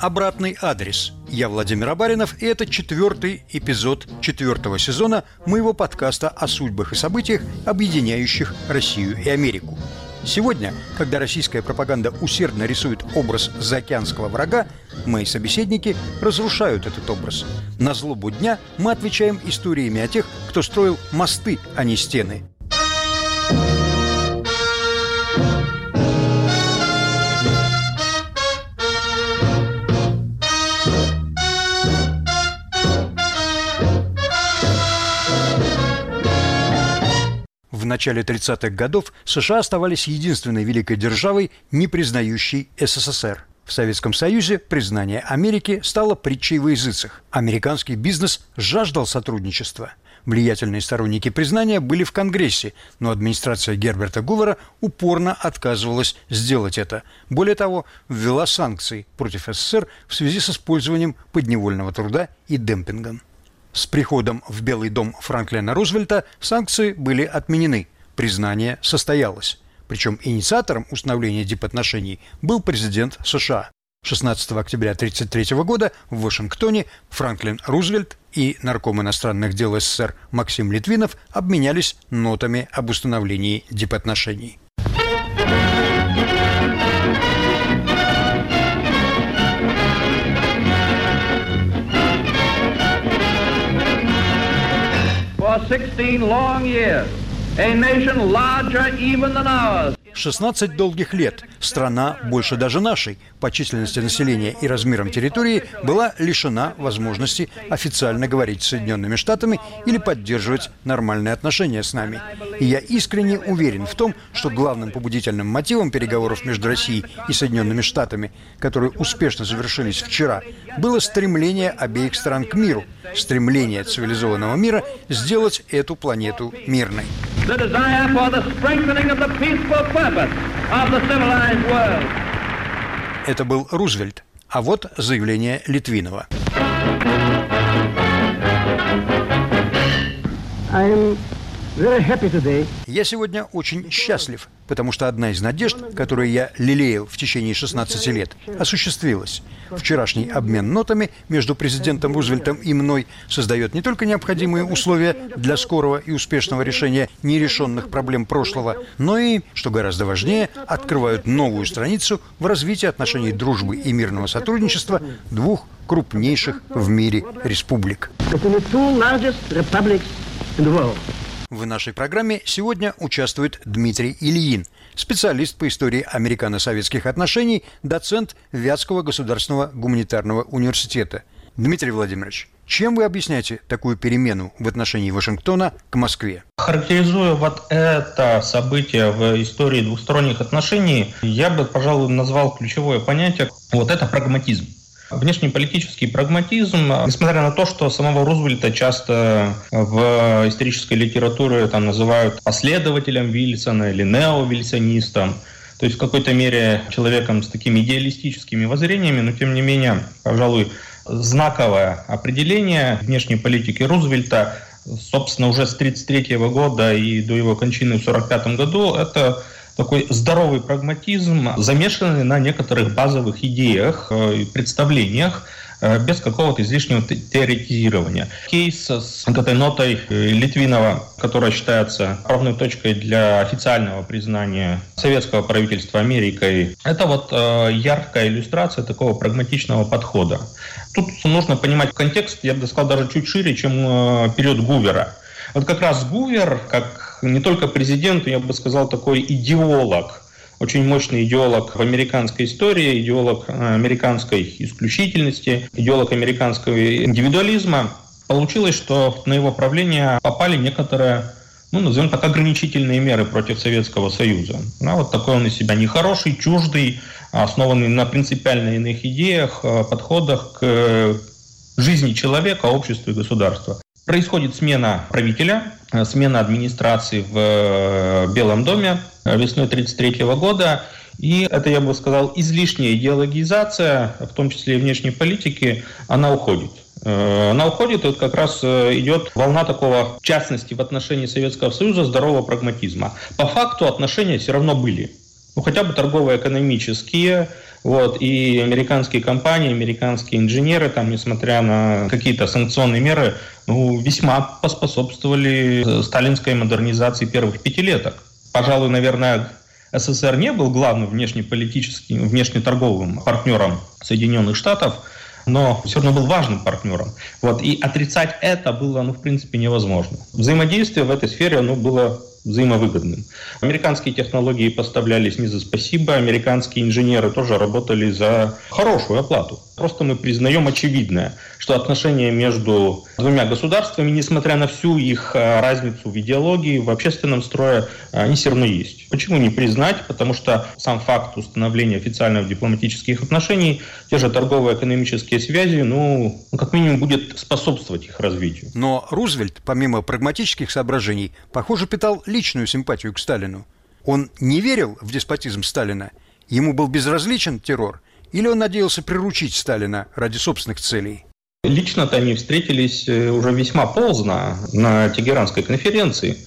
«Обратный адрес». Я Владимир Абаринов, и это четвертый эпизод четвертого сезона моего подкаста о судьбах и событиях, объединяющих Россию и Америку. Сегодня, когда российская пропаганда усердно рисует образ заокеанского врага, мои собеседники разрушают этот образ. На злобу дня мы отвечаем историями о тех, кто строил мосты, а не стены. Начале 30-х годов США оставались единственной великой державой, не признающей СССР. В Советском Союзе признание Америки стало притчей во языцах. Американский бизнес жаждал сотрудничества. Влиятельные сторонники признания были в Конгрессе, но администрация Герберта Гувера упорно отказывалась сделать это. Более того, ввела санкции против СССР в связи с использованием подневольного труда и демпингом. С приходом в Белый дом Франклина Рузвельта санкции были отменены, признание состоялось. Причем инициатором установления дипотношений был президент США. 16 октября 1933 года в Вашингтоне Франклин Рузвельт и нарком иностранных дел СССР Максим Литвинов обменялись нотами об установлении дипотношений. 16 долгих лет. Страна, больше даже нашей, по численности населения и размерам территории, была лишена возможности официально говорить с Соединенными Штатами или поддерживать нормальные отношения с нами. И я искренне уверен в том, что главным побудительным мотивом переговоров между Россией и Соединенными Штатами, которые успешно завершились вчера, было стремление обеих стран к миру, стремление цивилизованного мира сделать эту планету мирной. Это был Рузвельт. А вот заявление Литвинова. I'm я сегодня очень счастлив, потому что одна из надежд, которую я лелеял в течение 16 лет, осуществилась. Вчерашний обмен нотами между президентом Рузвельтом и мной создает не только необходимые условия для скорого и успешного решения нерешенных проблем прошлого, но и, что гораздо важнее, открывают новую страницу в развитии отношений дружбы и мирного сотрудничества двух крупнейших в мире республик. В нашей программе сегодня участвует Дмитрий Ильин, специалист по истории американо-советских отношений, доцент Вятского государственного гуманитарного университета. Дмитрий Владимирович, чем вы объясняете такую перемену в отношении Вашингтона к Москве? Характеризуя вот это событие в истории двусторонних отношений, я бы, пожалуй, назвал ключевое понятие – вот это прагматизм. Внешнеполитический прагматизм, несмотря на то, что самого Рузвельта часто в исторической литературе там называют последователем Вильсона или неовильсонистом, то есть в какой-то мере человеком с такими идеалистическими воззрениями, но тем не менее, пожалуй, знаковое определение внешней политики Рузвельта, собственно, уже с 1933 года и до его кончины в 1945 году, это такой здоровый прагматизм, замешанный на некоторых базовых идеях э, и представлениях, э, без какого-то излишнего теоретизирования. Кейс с этой нотой э, Литвинова, которая считается правной точкой для официального признания советского правительства Америкой, это вот яркая иллюстрация такого прагматичного подхода. Тут нужно понимать контекст, я бы сказал, даже чуть шире, чем период Гувера. Вот как раз Гувер, как не только президент, я бы сказал, такой идеолог, очень мощный идеолог в американской истории, идеолог э, американской исключительности, идеолог американского индивидуализма. Получилось, что на его правление попали некоторые ну, назовем так, ограничительные меры против Советского Союза. Ну, вот такой он из себя нехороший, чуждый, основанный на принципиально иных идеях, э, подходах к жизни человека, обществу и государства. Происходит смена правителя, э, смена администрации в э, Белом доме э, весной 1933 года. И это, я бы сказал, излишняя идеологизация, в том числе и внешней политики, она уходит. Она уходит, и вот как раз идет волна такого, в частности, в отношении Советского Союза, здорового прагматизма. По факту отношения все равно были. Ну, хотя бы торгово-экономические, вот, и американские компании, американские инженеры, там, несмотря на какие-то санкционные меры, ну, весьма поспособствовали э, сталинской модернизации первых пятилеток. Пожалуй, наверное, СССР не был главным внешнеполитическим, внешнеторговым партнером Соединенных Штатов, но все равно был важным партнером. Вот, и отрицать это было, ну, в принципе, невозможно. Взаимодействие в этой сфере оно было взаимовыгодным. Американские технологии поставлялись не за спасибо, американские инженеры тоже работали за хорошую оплату. Просто мы признаем очевидное, что отношения между двумя государствами, несмотря на всю их э, разницу в идеологии, в общественном строе, они все равно есть. Почему не признать? Потому что сам факт установления официальных дипломатических отношений, те же торгово-экономические связи, ну, ну, как минимум, будет способствовать их развитию. Но Рузвельт, помимо прагматических соображений, похоже, питал личную симпатию к Сталину. Он не верил в деспотизм Сталина, ему был безразличен террор – или он надеялся приручить Сталина ради собственных целей? Лично-то они встретились э, уже весьма поздно на Тегеранской конференции.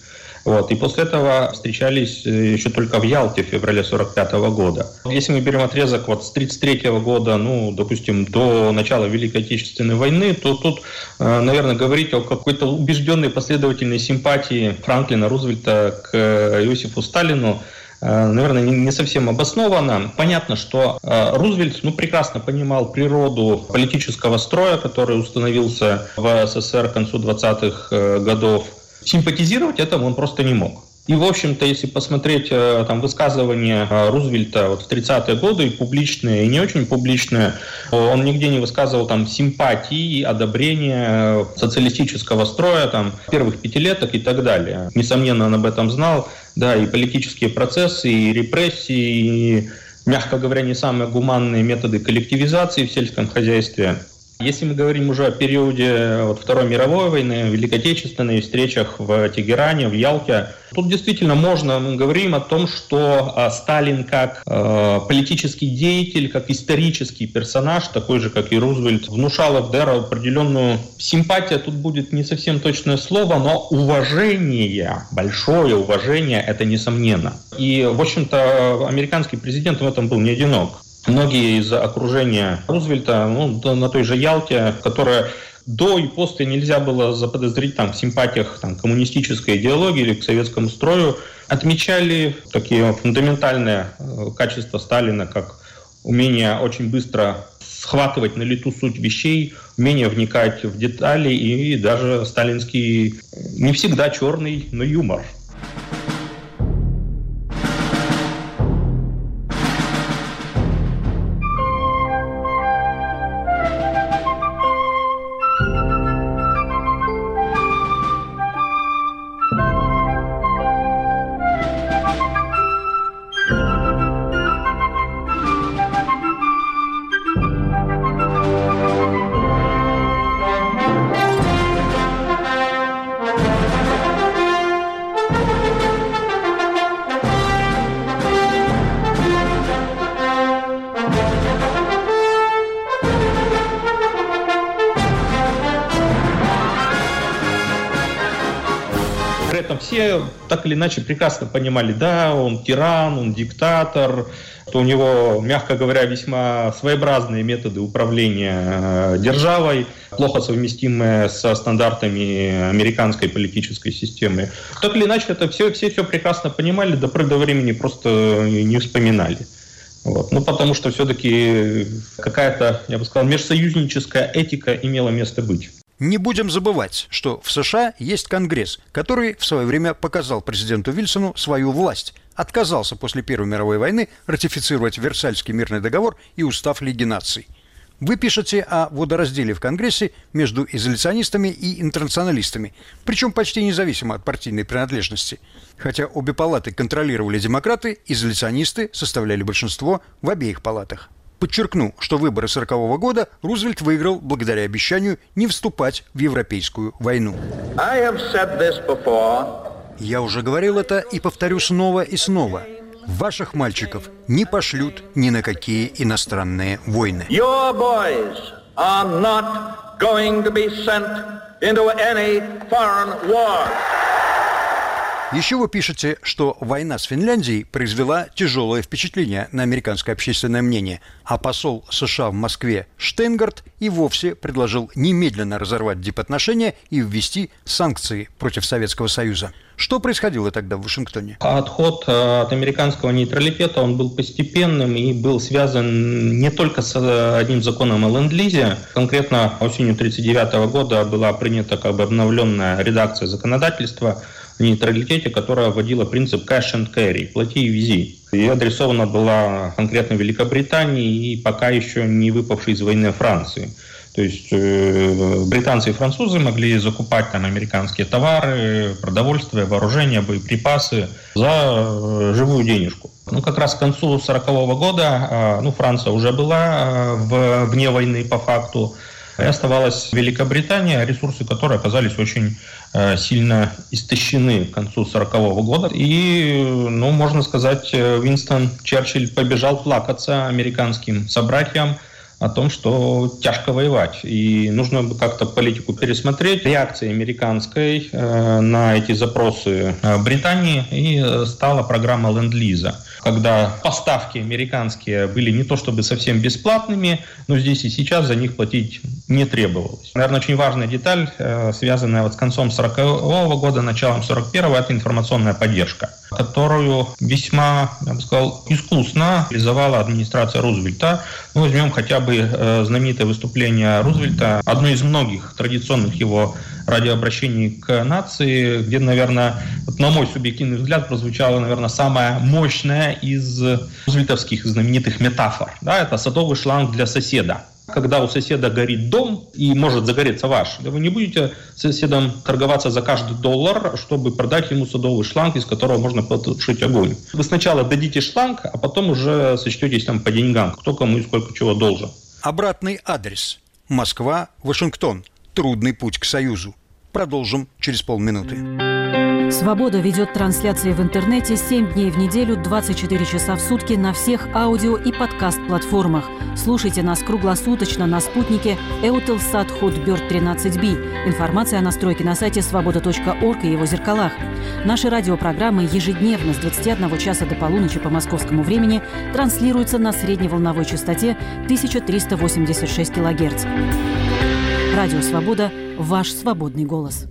Вот, и после этого встречались э, еще только в Ялте в феврале 1945 года. Если мы берем отрезок вот с 1933 года, ну, допустим, до начала Великой Отечественной войны, то тут, э, наверное, говорить о какой-то убежденной последовательной симпатии Франклина Рузвельта к Иосифу Сталину наверное, не совсем обоснованно. Понятно, что э, Рузвельт ну, прекрасно понимал природу политического строя, который установился в СССР к концу 20-х э, годов. Симпатизировать этому он просто не мог. И, в общем-то, если посмотреть там, высказывания Рузвельта вот, в 30-е годы, и публичные, и не очень публичные, он нигде не высказывал там, симпатии одобрения социалистического строя там, первых пятилеток и так далее. Несомненно, он об этом знал да, и политические процессы, и репрессии, и, мягко говоря, не самые гуманные методы коллективизации в сельском хозяйстве. Если мы говорим уже о периоде вот, Второй мировой войны, Великой Отечественной, встречах в Тегеране, в Ялте, тут действительно можно, мы говорим о том, что э, Сталин как э, политический деятель, как исторический персонаж, такой же, как и Рузвельт, внушал ФДР определенную симпатию, тут будет не совсем точное слово, но уважение, большое уважение, это несомненно. И, в общем-то, американский президент в этом был не одинок. Многие из окружения Рузвельта, ну, на той же Ялте, которая до и после нельзя было заподозрить там, в симпатиях там, коммунистической идеологии или к советскому строю, отмечали такие фундаментальные э, качества Сталина, как умение очень быстро схватывать на лету суть вещей, умение вникать в детали и даже сталинский не всегда черный, но юмор. Так или иначе прекрасно понимали, да, он тиран, он диктатор, что у него, мягко говоря, весьма своеобразные методы управления э, державой, плохо совместимые со стандартами американской политической системы. Так или иначе, это все, все все прекрасно понимали, до поры до времени просто не вспоминали. Вот. Ну, потому что все-таки какая-то, я бы сказал, межсоюзническая этика имела место быть. Не будем забывать, что в США есть Конгресс, который в свое время показал президенту Вильсону свою власть, отказался после Первой мировой войны ратифицировать Версальский мирный договор и устав Лиги наций. Вы пишете о водоразделе в Конгрессе между изоляционистами и интернационалистами, причем почти независимо от партийной принадлежности. Хотя обе палаты контролировали демократы, изоляционисты составляли большинство в обеих палатах. Подчеркну, что выборы 1940 года Рузвельт выиграл благодаря обещанию не вступать в Европейскую войну. Я уже говорил это и повторю снова и снова. Ваших мальчиков не пошлют ни на какие иностранные войны. Your Еще вы пишете, что война с Финляндией произвела тяжелое впечатление на американское общественное мнение, а посол США в Москве Штейнгард и вовсе предложил немедленно разорвать дипотношения и ввести санкции против Советского Союза. Что происходило тогда в Вашингтоне? Отход э, от американского нейтралитета, он был постепенным и был связан не только с э, одним законом о ленд-лизе. Конкретно осенью 1939 года была принята как бы обновленная редакция законодательства, нейтралитете, которая вводила принцип cash and carry, плати и вези. И адресована была конкретно Великобритании и пока еще не выпавшей из войны Франции. То есть э, британцы и французы могли закупать там американские товары, продовольствие, вооружение, боеприпасы за э, живую денежку. Ну, как раз к концу 1940 года, э, ну, Франция уже была в, вне войны по факту, и оставалась Великобритания, ресурсы которой оказались очень э, сильно истощены к концу 1940 года. И, ну, можно сказать, э, Винстон Черчилль побежал плакаться американским собратьям о том, что тяжко воевать. И нужно как-то политику пересмотреть. Реакция американской э, на эти запросы э, Британии и стала программа Ленд-Лиза когда поставки американские были не то чтобы совсем бесплатными, но здесь и сейчас за них платить не требовалось. Наверное, очень важная деталь, э, связанная вот с концом 40 года, началом 41 го это информационная поддержка, которую весьма, я бы сказал, искусно реализовала администрация Рузвельта. Ну, возьмем хотя бы э, знаменитое выступление Рузвельта, одно из многих традиционных его радиообращений к нации, где, наверное, вот на мой субъективный взгляд, прозвучала, наверное, самая мощная из рузвельтовских знаменитых метафор. Да, это садовый шланг для соседа когда у соседа горит дом и может загореться ваш, вы не будете с соседом торговаться за каждый доллар, чтобы продать ему садовый шланг, из которого можно потушить огонь. Вы сначала дадите шланг, а потом уже сочтетесь там по деньгам, кто кому и сколько чего должен. Обратный адрес. Москва, Вашингтон. Трудный путь к Союзу. Продолжим через полминуты. «Свобода» ведет трансляции в интернете 7 дней в неделю, 24 часа в сутки на всех аудио и подкаст-платформах. Слушайте нас круглосуточно на спутнике Eutelsat Hotbird 13B. Информация о настройке на сайте свобода.орг и его зеркалах. Наши радиопрограммы ежедневно с 21 часа до полуночи по московскому времени транслируются на средневолновой частоте 1386 кГц. Радио «Свобода» – ваш свободный голос.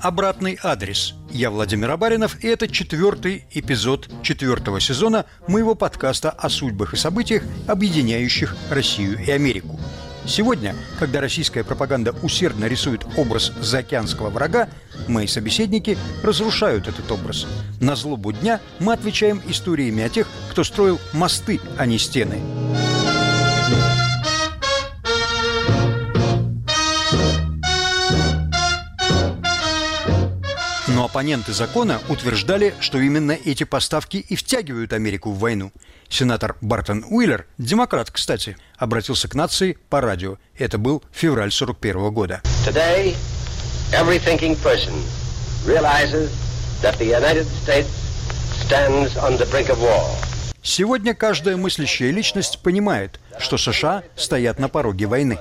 обратный адрес. Я Владимир Абаринов, и это четвертый эпизод четвертого сезона моего подкаста о судьбах и событиях, объединяющих Россию и Америку. Сегодня, когда российская пропаганда усердно рисует образ заокеанского врага, мои собеседники разрушают этот образ. На злобу дня мы отвечаем историями о тех, кто строил мосты, а не стены. Оппоненты закона утверждали, что именно эти поставки и втягивают Америку в войну. Сенатор Бартон Уиллер, демократ, кстати, обратился к нации по радио. Это был февраль 41 года. Today, every thinking person realizes that the United States stands on the brink of war. Сегодня каждая мыслящая личность понимает, что США стоят на пороге войны.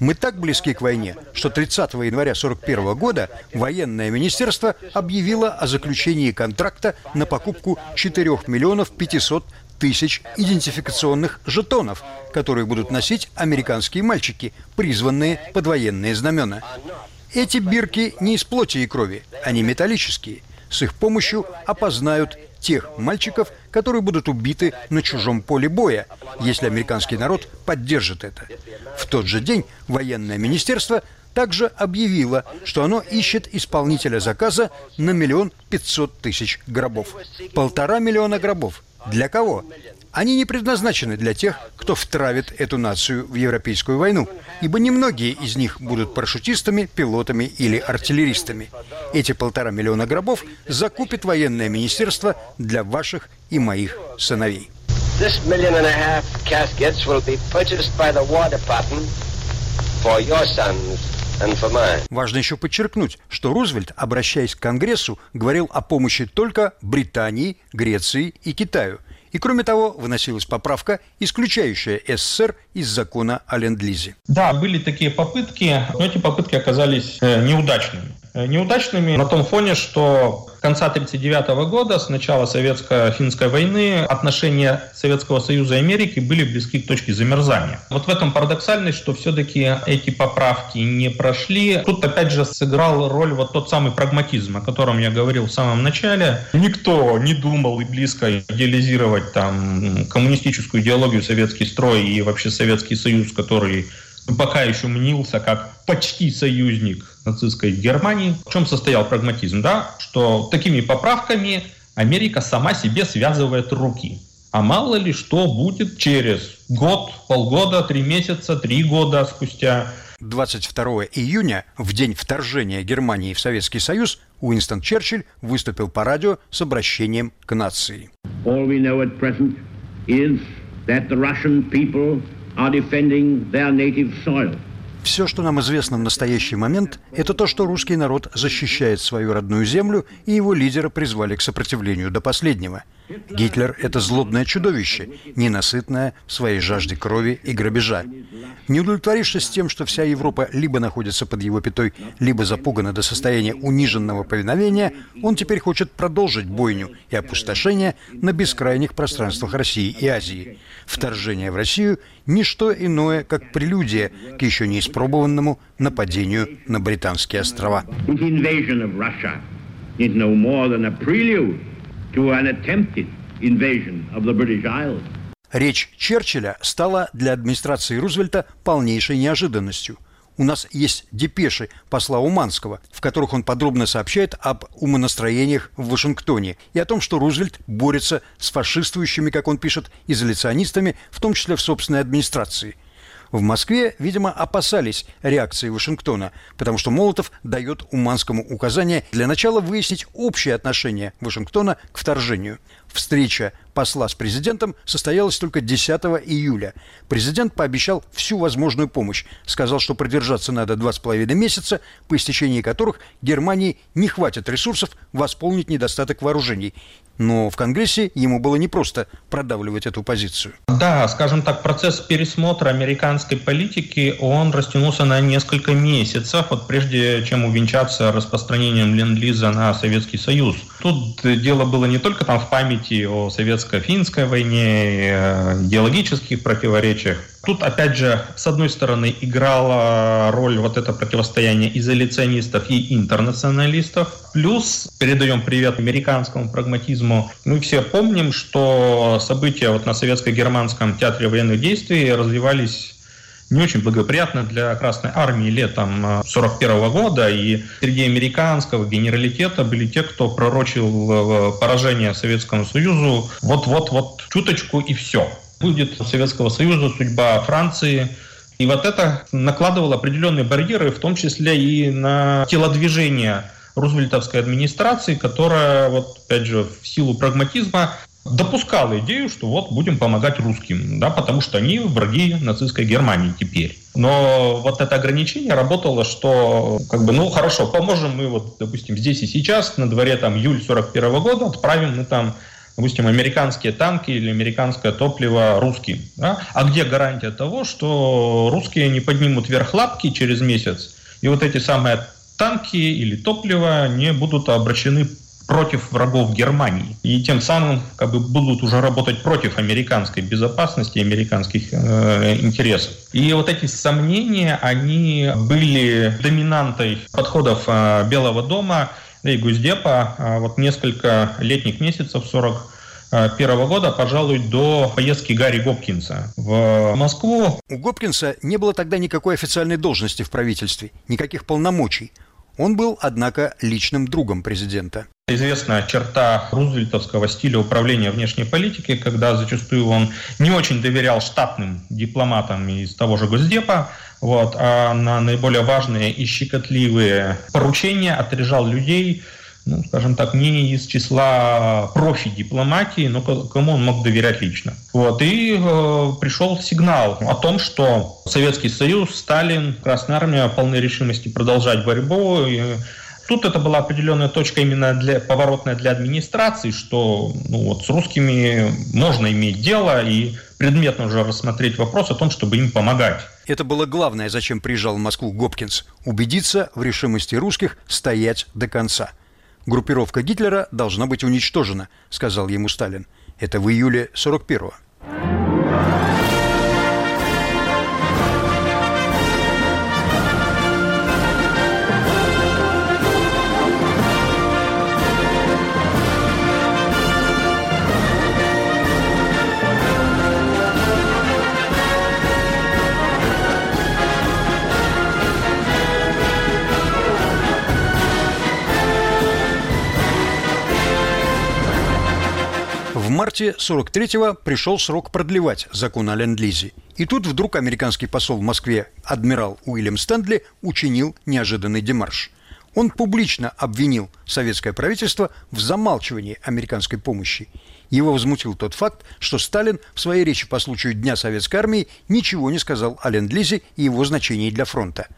Мы так близки к войне, что 30 января 1941 года военное министерство объявило о заключении контракта на покупку 4 миллионов 500 тысяч идентификационных жетонов, которые будут носить американские мальчики, призванные под военные знамена. Эти бирки не из плоти и крови, они металлические. С их помощью опознают тех мальчиков, которые будут убиты на чужом поле боя, если американский народ поддержит это. В тот же день военное министерство также объявило, что оно ищет исполнителя заказа на миллион пятьсот тысяч гробов. Полтора миллиона гробов. Для кого? Они не предназначены для тех, кто втравит эту нацию в Европейскую войну, ибо немногие из них будут парашютистами, пилотами или артиллеристами. Эти полтора миллиона гробов закупит военное министерство для ваших и моих сыновей. Важно еще подчеркнуть, что Рузвельт, обращаясь к Конгрессу, говорил о помощи только Британии, Греции и Китаю – И кроме того, выносилась поправка, исключающая СССР из закона о ленд-лизе. Да, были такие попытки, но эти попытки оказались э, неудачными. Э, неудачными на том фоне, что конца 1939 года, с начала советско-финской войны, отношения Советского Союза и Америки были близки к точке замерзания. Вот в этом парадоксальность, что все-таки эти поправки не прошли. Тут опять же сыграл роль вот тот самый прагматизм, о котором я говорил в самом начале. Никто не думал и близко идеализировать там коммунистическую идеологию, советский строй и вообще Советский Союз, который пока еще мнился как почти союзник нацистской Германии. В чем состоял прагматизм? Да? Что такими поправками Америка сама себе связывает руки. А мало ли что будет через год, полгода, три месяца, три года спустя. 22 июня, в день вторжения Германии в Советский Союз, Уинстон Черчилль выступил по радио с обращением к нации. All we know at present is that the Russian people are defending their native soil. Все, что нам известно в настоящий момент, это то, что русский народ защищает свою родную землю, и его лидера призвали к сопротивлению до последнего. Гитлер – это злобное чудовище, ненасытное в своей жажде крови и грабежа. Не удовлетворившись тем, что вся Европа либо находится под его пятой, либо запугана до состояния униженного повиновения, он теперь хочет продолжить бойню и опустошение на бескрайних пространствах России и Азии. Вторжение в Россию – ничто иное, как прелюдия к еще не испробованному нападению на Британские острова to an attempted invasion of the British Isles. Речь Черчилля стала для администрации Рузвельта полнейшей неожиданностью. У нас есть депеши посла Уманского, в которых он подробно сообщает об умонастроениях в Вашингтоне и о том, что Рузвельт борется с фашистующими, как он пишет, изоляционистами, в том числе в собственной администрации – в Москве, видимо, опасались реакции Вашингтона, потому что Молотов дает Уманскому указание для начала выяснить общее отношение Вашингтона к вторжению. Встреча посла с президентом состоялась только 10 июля. Президент пообещал всю возможную помощь. Сказал, что продержаться надо два с половиной месяца, по истечении которых Германии не хватит ресурсов восполнить недостаток вооружений. Но в Конгрессе ему было непросто продавливать эту позицию. Да, скажем так, процесс пересмотра американской политики, он растянулся на несколько месяцев, вот прежде чем увенчаться распространением ленд-лиза на Советский Союз. Тут дело было не только там в памяти о советско-финской войне, э, идеологических противоречиях. Тут, опять же, с одной стороны, играла роль вот это противостояние изоляционистов и интернационалистов. Плюс передаем привет американскому прагматизму. Мы все помним, что события вот на советско-германском театре военных действий развивались не очень благоприятно для Красной Армии летом 1941 года, и среди американского генералитета были те, кто пророчил э, поражение Советскому Союзу. Вот-вот-вот чуточку и все. Будет Советского Союза судьба Франции, и вот это накладывало определенные барьеры, в том числе и на телодвижение Рузвельтовской администрации, которая, вот опять же, в силу прагматизма допускал идею, что вот будем помогать русским, да, потому что они враги нацистской Германии теперь. Но вот это ограничение работало, что как бы, ну хорошо, поможем мы вот, допустим, здесь и сейчас, на дворе там июль 41 года, отправим мы там допустим, американские танки или американское топливо русским. Да? А где гарантия того, что русские не поднимут вверх лапки через месяц, и вот эти самые танки или топливо не будут обращены против врагов Германии. И тем самым как бы, будут уже работать против американской безопасности, американских э, интересов. И вот эти сомнения, они были доминантой подходов э, Белого дома и Гуздепа э, вот несколько летних месяцев 40 первого года, пожалуй, до поездки Гарри Гопкинса в Москву. У Гопкинса не было тогда никакой официальной должности в правительстве, никаких полномочий. Он был, однако, личным другом президента. Известная черта рузвельтовского стиля управления внешней политики, когда зачастую он не очень доверял штатным дипломатам из того же Госдепа, вот, а на наиболее важные и щекотливые поручения отряжал людей, ну, скажем так, не из числа профи дипломатии, но кому он мог доверять лично. Вот, и э, пришел сигнал о том, что Советский Союз, Сталин, Красная Армия полной решимости продолжать борьбу, и Тут это была определенная точка именно для, поворотная для администрации, что ну, вот, с русскими можно иметь дело и предметно уже рассмотреть вопрос о том, чтобы им помогать. Это было главное, зачем приезжал в Москву Гопкинс – убедиться в решимости русских стоять до конца. «Группировка Гитлера должна быть уничтожена», – сказал ему Сталин. Это в июле 41-го. Марте 43-го пришел срок продлевать закон о ленд-лизе. И тут вдруг американский посол в Москве, адмирал Уильям Стэнли, учинил неожиданный демарш. Он публично обвинил советское правительство в замалчивании американской помощи. Его возмутил тот факт, что Сталин в своей речи по случаю Дня Советской Армии ничего не сказал о ленд-лизе и его значении для фронта.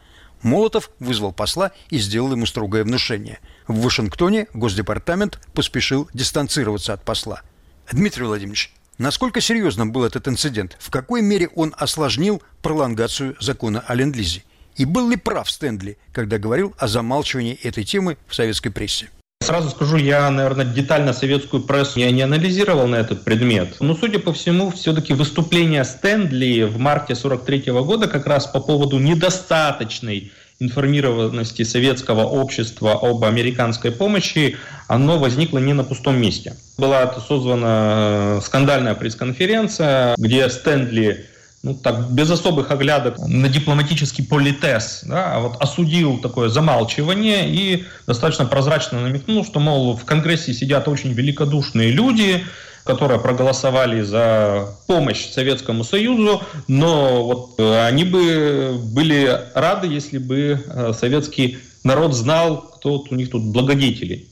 Молотов вызвал посла и сделал ему строгое внушение. В Вашингтоне Госдепартамент поспешил дистанцироваться от посла – Дмитрий Владимирович, насколько серьезным был этот инцидент? В какой мере он осложнил пролонгацию закона о ленд-лизе? И был ли прав Стэнли, когда говорил о замалчивании этой темы в советской прессе? Сразу скажу, я, наверное, детально советскую прессу я не анализировал на этот предмет. Но, судя по всему, все-таки выступление Стэнли в марте 43 года как раз по поводу недостаточной информированности советского общества об американской помощи, оно возникло не на пустом месте. Была созвана э, скандальная пресс-конференция, где Стэнли ну, так, без особых оглядок на дипломатический политез, да, а вот осудил такое замалчивание и достаточно прозрачно намекнул, что, мол, в Конгрессе сидят очень великодушные люди, которые проголосовали за помощь Советскому Союзу, но вот э, они бы были рады, если бы э, советский народ знал, кто у них тут благодетели.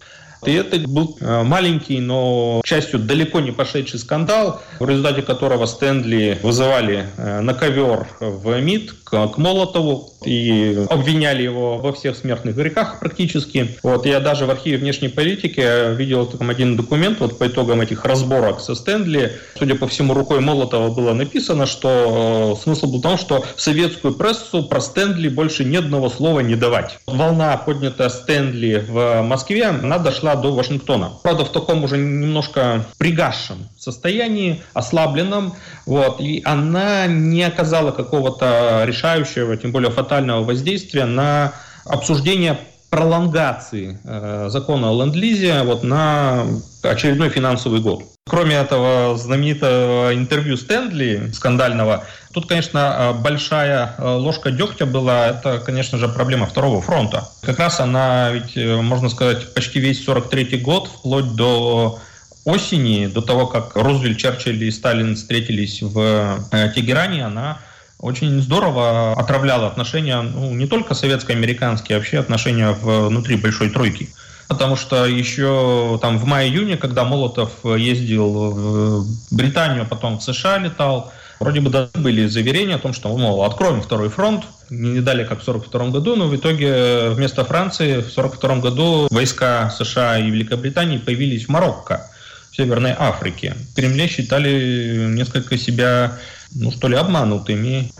И это был э, маленький, но, к счастью, далеко не пошедший скандал, в результате которого Стэнли вызывали на ковер в МИД к, к Молотову и обвиняли его во всех смертных грехах практически. Вот, я даже в архиве внешней политики видел там один документ вот по итогам этих разборок со Стэнли. Судя по всему, рукой Молотова было написано, что э, смысл был в том, что в советскую прессу про Стэнли больше ни одного слова не давать. Волна, поднятая Стэнли в Москве, она дошла до Вашингтона. Правда, в таком уже немножко пригасшем состоянии, ослабленном. Вот, и она не оказала какого-то решающего, тем более фатального воздействия на обсуждение пролонгации э, закона о ленд-лизе вот на очередной финансовый год. Кроме этого знаменитого интервью Стэнли, скандального, тут, конечно, большая э, ложка дегтя была, это, конечно же, проблема второго фронта. Как раз она, ведь, э, можно сказать, почти весь 43 год, вплоть до осени, до того, как Рузвельт, Черчилль и Сталин встретились в э, Тегеране, она очень здорово отравляла отношения, ну, не только советско-американские, а вообще отношения внутри Большой Тройки. Потому что еще там в мае-июне, когда Молотов ездил в Британию, а потом в США летал, вроде бы были заверения о том, что, мол, откроем второй фронт, не дали как в 1942 году, но в итоге вместо Франции в 1942 году войска США и Великобритании появились в Марокко. Северной Африке. В Кремле считали несколько себя ну что ли, обманутыми.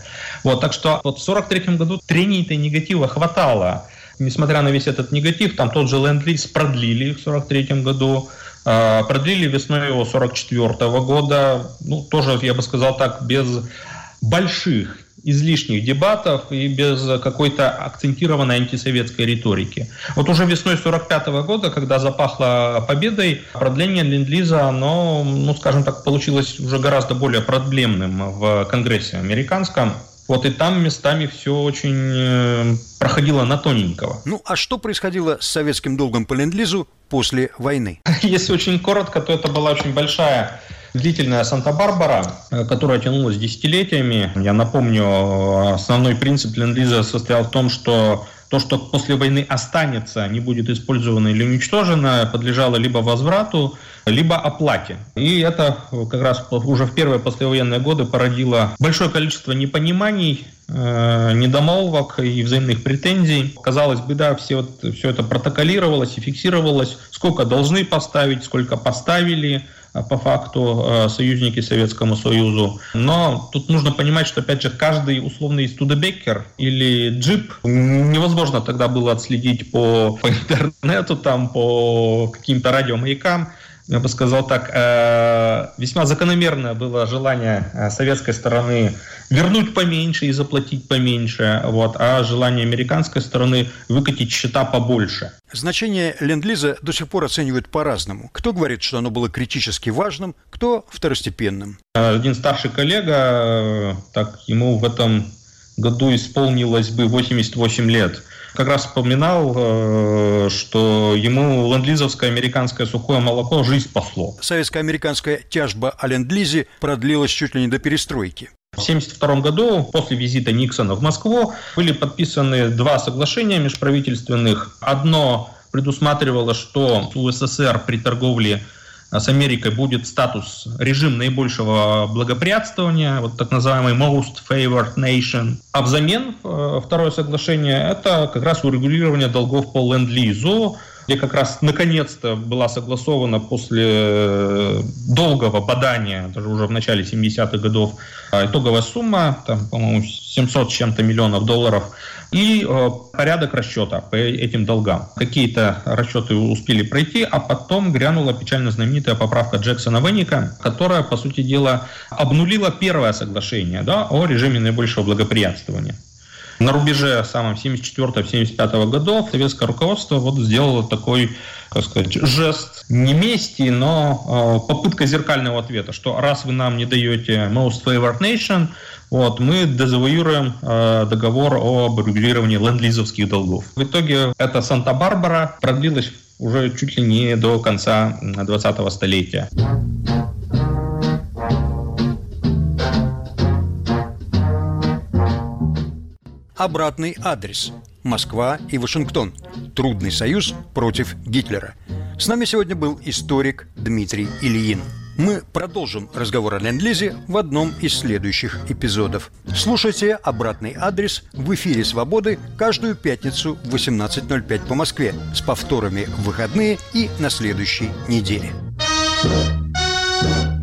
Вот, так что вот в 43 году трений-то негатива хватало. Несмотря на весь этот негатив, там тот же ленд-лиз продлили в 43 году, э, продлили весной его 44 года, ну, тоже, я бы сказал так, без больших излишних дебатов и без какой-то акцентированной антисоветской риторики. Вот уже весной 45 года, когда запахло победой, продление ленд-лиза, оно, ну, скажем так, получилось уже гораздо более проблемным в Конгрессе американском. Вот и там местами все очень э, проходило на тоненького. Ну, а что происходило с советским долгом по ленд-лизу после войны? Если очень коротко, то это была очень большая длительная Санта-Барбара, э, которая тянулась десятилетиями. Я напомню, основной принцип ленд-лиза состоял в том, что то, что после войны останется, не будет использовано или уничтожено, подлежало либо возврату, либо оплате. И это как раз уже в первые послевоенные годы породило большое количество непониманий э, недомолвок и взаимных претензий. Казалось бы, да, все, вот, все это протоколировалось и фиксировалось, сколько должны поставить, сколько поставили, по факту э, союзники Советскому Союзу. Но тут нужно понимать, что, опять же, каждый условный Студебеккер или джип невозможно тогда было отследить по, по интернету, там, по каким-то радиомаякам я бы сказал так, э, весьма закономерное было желание э, советской стороны вернуть поменьше и заплатить поменьше, вот, а желание американской стороны выкатить счета побольше. Значение ленд-лиза до сих пор оценивают по-разному. Кто говорит, что оно было критически важным, кто второстепенным. Один старший коллега, так ему в этом году исполнилось бы 88 лет – как раз вспоминал, э, что ему ленд-лизовское американское сухое молоко жизнь спасло. Советско-американская тяжба о ленд-лизе продлилась чуть ли не до перестройки. В 1972 году, после визита Никсона в Москву, были подписаны два соглашения межправительственных. Одно предусматривало, что у СССР при торговле с Америкой будет статус режим наибольшего благоприятствования, вот так называемый Most Favored Nation. А взамен э, второе соглашение – это как раз урегулирование долгов по ленд-лизу, где как раз наконец-то была согласована после э, долгого бадания, даже уже в начале 70-х годов, э, итоговая сумма, там, по-моему, 700 с чем-то миллионов долларов – и э, порядок расчета по этим долгам. Какие-то расчеты успели пройти, а потом грянула печально знаменитая поправка Джексона Венника, которая, по сути дела, обнулила первое соглашение да, о режиме наибольшего благоприятствования. На рубеже самом 74-75 годов советское руководство вот сделало такой, как сказать, жест не мести, но э, попытка зеркального ответа, что раз вы нам не даете most favored nation, вот, мы дезавуируем э, договор об регулировании ленд-лизовских долгов. В итоге это Санта-Барбара продлилась уже чуть ли не до конца 20-го столетия. Обратный адрес. Москва и Вашингтон. Трудный союз против Гитлера. С нами сегодня был историк Дмитрий Ильин. Мы продолжим разговор о ленд-лизе в одном из следующих эпизодов. Слушайте обратный адрес в эфире «Свободы» каждую пятницу в 18.05 по Москве с повторами в выходные и на следующей неделе. thank you